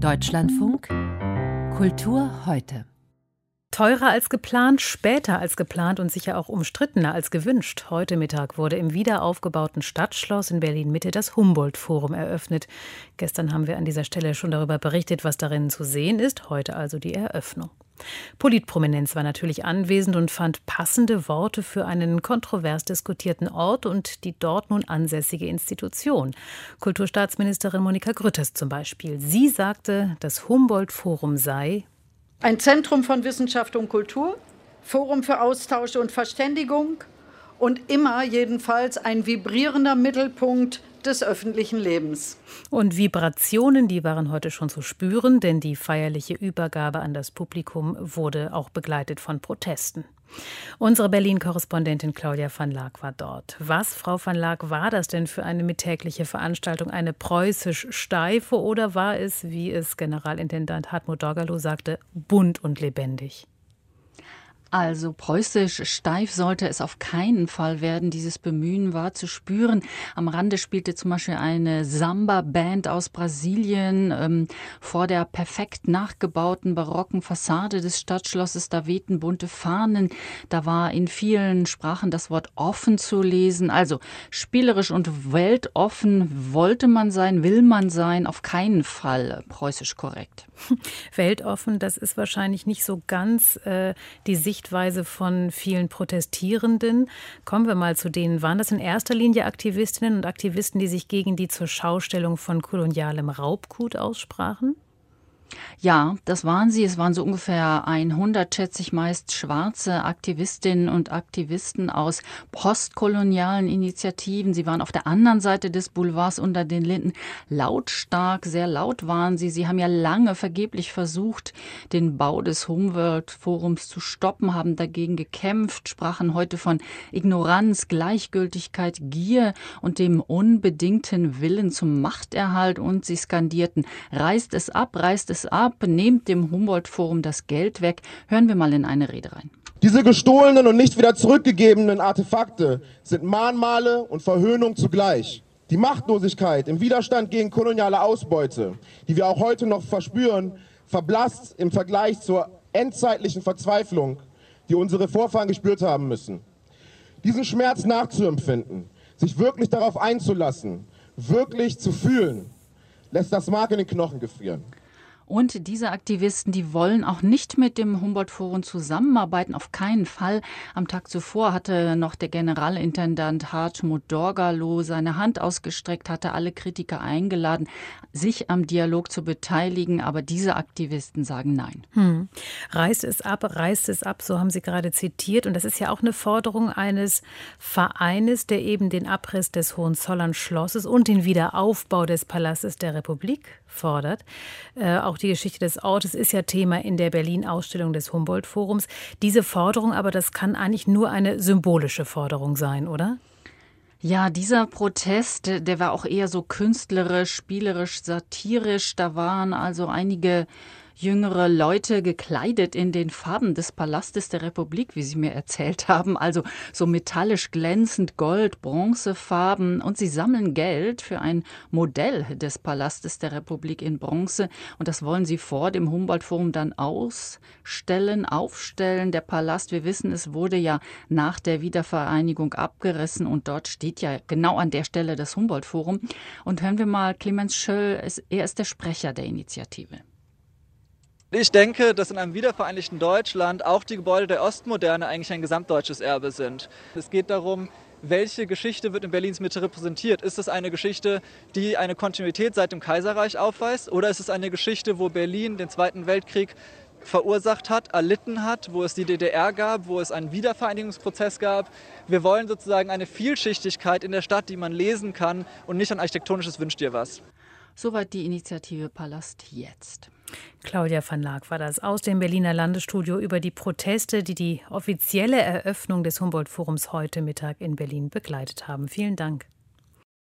Deutschlandfunk Kultur heute. Teurer als geplant, später als geplant und sicher auch umstrittener als gewünscht. Heute Mittag wurde im wiederaufgebauten Stadtschloss in Berlin-Mitte das Humboldt-Forum eröffnet. Gestern haben wir an dieser Stelle schon darüber berichtet, was darin zu sehen ist. Heute also die Eröffnung. Politprominenz war natürlich anwesend und fand passende Worte für einen kontrovers diskutierten Ort und die dort nun ansässige Institution. Kulturstaatsministerin Monika Grütters zum Beispiel. Sie sagte, das Humboldt-Forum sei ein Zentrum von Wissenschaft und Kultur, Forum für Austausch und Verständigung und immer jedenfalls ein vibrierender Mittelpunkt des öffentlichen Lebens. Und Vibrationen, die waren heute schon zu spüren, denn die feierliche Übergabe an das Publikum wurde auch begleitet von Protesten. Unsere Berlin-Korrespondentin Claudia van Laak war dort. Was, Frau van Laak, war das denn für eine mittägliche Veranstaltung? Eine preußisch steife oder war es, wie es Generalintendant Hartmut Dorgalow sagte, bunt und lebendig? Also preußisch steif sollte es auf keinen Fall werden. Dieses Bemühen war zu spüren. Am Rande spielte zum Beispiel eine Samba-Band aus Brasilien ähm, vor der perfekt nachgebauten barocken Fassade des Stadtschlosses. Da wehten bunte Fahnen. Da war in vielen Sprachen das Wort offen zu lesen. Also spielerisch und weltoffen wollte man sein, will man sein. Auf keinen Fall preußisch korrekt. Weltoffen, das ist wahrscheinlich nicht so ganz äh, die Sicht Sichtweise von vielen Protestierenden. Kommen wir mal zu denen. Waren das in erster Linie Aktivistinnen und Aktivisten, die sich gegen die zur Schaustellung von kolonialem Raubgut aussprachen? Ja, das waren sie. Es waren so ungefähr 100, schätze ich meist, schwarze Aktivistinnen und Aktivisten aus postkolonialen Initiativen. Sie waren auf der anderen Seite des Boulevards unter den Linden. Lautstark, sehr laut waren sie. Sie haben ja lange vergeblich versucht, den Bau des Homeworld Forums zu stoppen, haben dagegen gekämpft, sprachen heute von Ignoranz, Gleichgültigkeit, Gier und dem unbedingten Willen zum Machterhalt und sie skandierten, reißt es ab, reißt es es ab, nehmt dem Humboldt-Forum das Geld weg. Hören wir mal in eine Rede rein. Diese gestohlenen und nicht wieder zurückgegebenen Artefakte sind Mahnmale und Verhöhnung zugleich. Die Machtlosigkeit im Widerstand gegen koloniale Ausbeute, die wir auch heute noch verspüren, verblasst im Vergleich zur endzeitlichen Verzweiflung, die unsere Vorfahren gespürt haben müssen. Diesen Schmerz nachzuempfinden, sich wirklich darauf einzulassen, wirklich zu fühlen, lässt das Mark in den Knochen gefrieren. Und diese Aktivisten, die wollen auch nicht mit dem Humboldt-Forum zusammenarbeiten, auf keinen Fall. Am Tag zuvor hatte noch der Generalintendant Hartmut Dorgalow seine Hand ausgestreckt, hatte alle Kritiker eingeladen, sich am Dialog zu beteiligen. Aber diese Aktivisten sagen nein. Hm. Reißt es ab, reißt es ab, so haben Sie gerade zitiert. Und das ist ja auch eine Forderung eines Vereines, der eben den Abriss des Hohenzollern-Schlosses und den Wiederaufbau des Palastes der Republik fordert. Äh, auch die Geschichte des Ortes ist ja Thema in der Berlin-Ausstellung des Humboldt-Forums. Diese Forderung aber, das kann eigentlich nur eine symbolische Forderung sein, oder? Ja, dieser Protest, der war auch eher so künstlerisch, spielerisch, satirisch. Da waren also einige jüngere Leute gekleidet in den Farben des Palastes der Republik, wie sie mir erzählt haben, also so metallisch glänzend Gold, Bronzefarben und sie sammeln Geld für ein Modell des Palastes der Republik in Bronze und das wollen sie vor dem Humboldt-Forum dann ausstellen, aufstellen. Der Palast, wir wissen, es wurde ja nach der Wiedervereinigung abgerissen und dort steht ja genau an der Stelle das Humboldt-Forum. Und hören wir mal Clemens Schöll, er ist der Sprecher der Initiative. Ich denke, dass in einem wiedervereinigten Deutschland auch die Gebäude der Ostmoderne eigentlich ein gesamtdeutsches Erbe sind. Es geht darum, welche Geschichte wird in Berlins Mitte repräsentiert? Ist es eine Geschichte, die eine Kontinuität seit dem Kaiserreich aufweist? Oder ist es eine Geschichte, wo Berlin den Zweiten Weltkrieg verursacht hat, erlitten hat, wo es die DDR gab, wo es einen Wiedervereinigungsprozess gab? Wir wollen sozusagen eine Vielschichtigkeit in der Stadt, die man lesen kann und nicht ein architektonisches Wünsch dir was. Soweit die Initiative Palast jetzt. Claudia van Laak war das aus dem Berliner Landesstudio über die Proteste, die die offizielle Eröffnung des Humboldt-Forums heute Mittag in Berlin begleitet haben. Vielen Dank.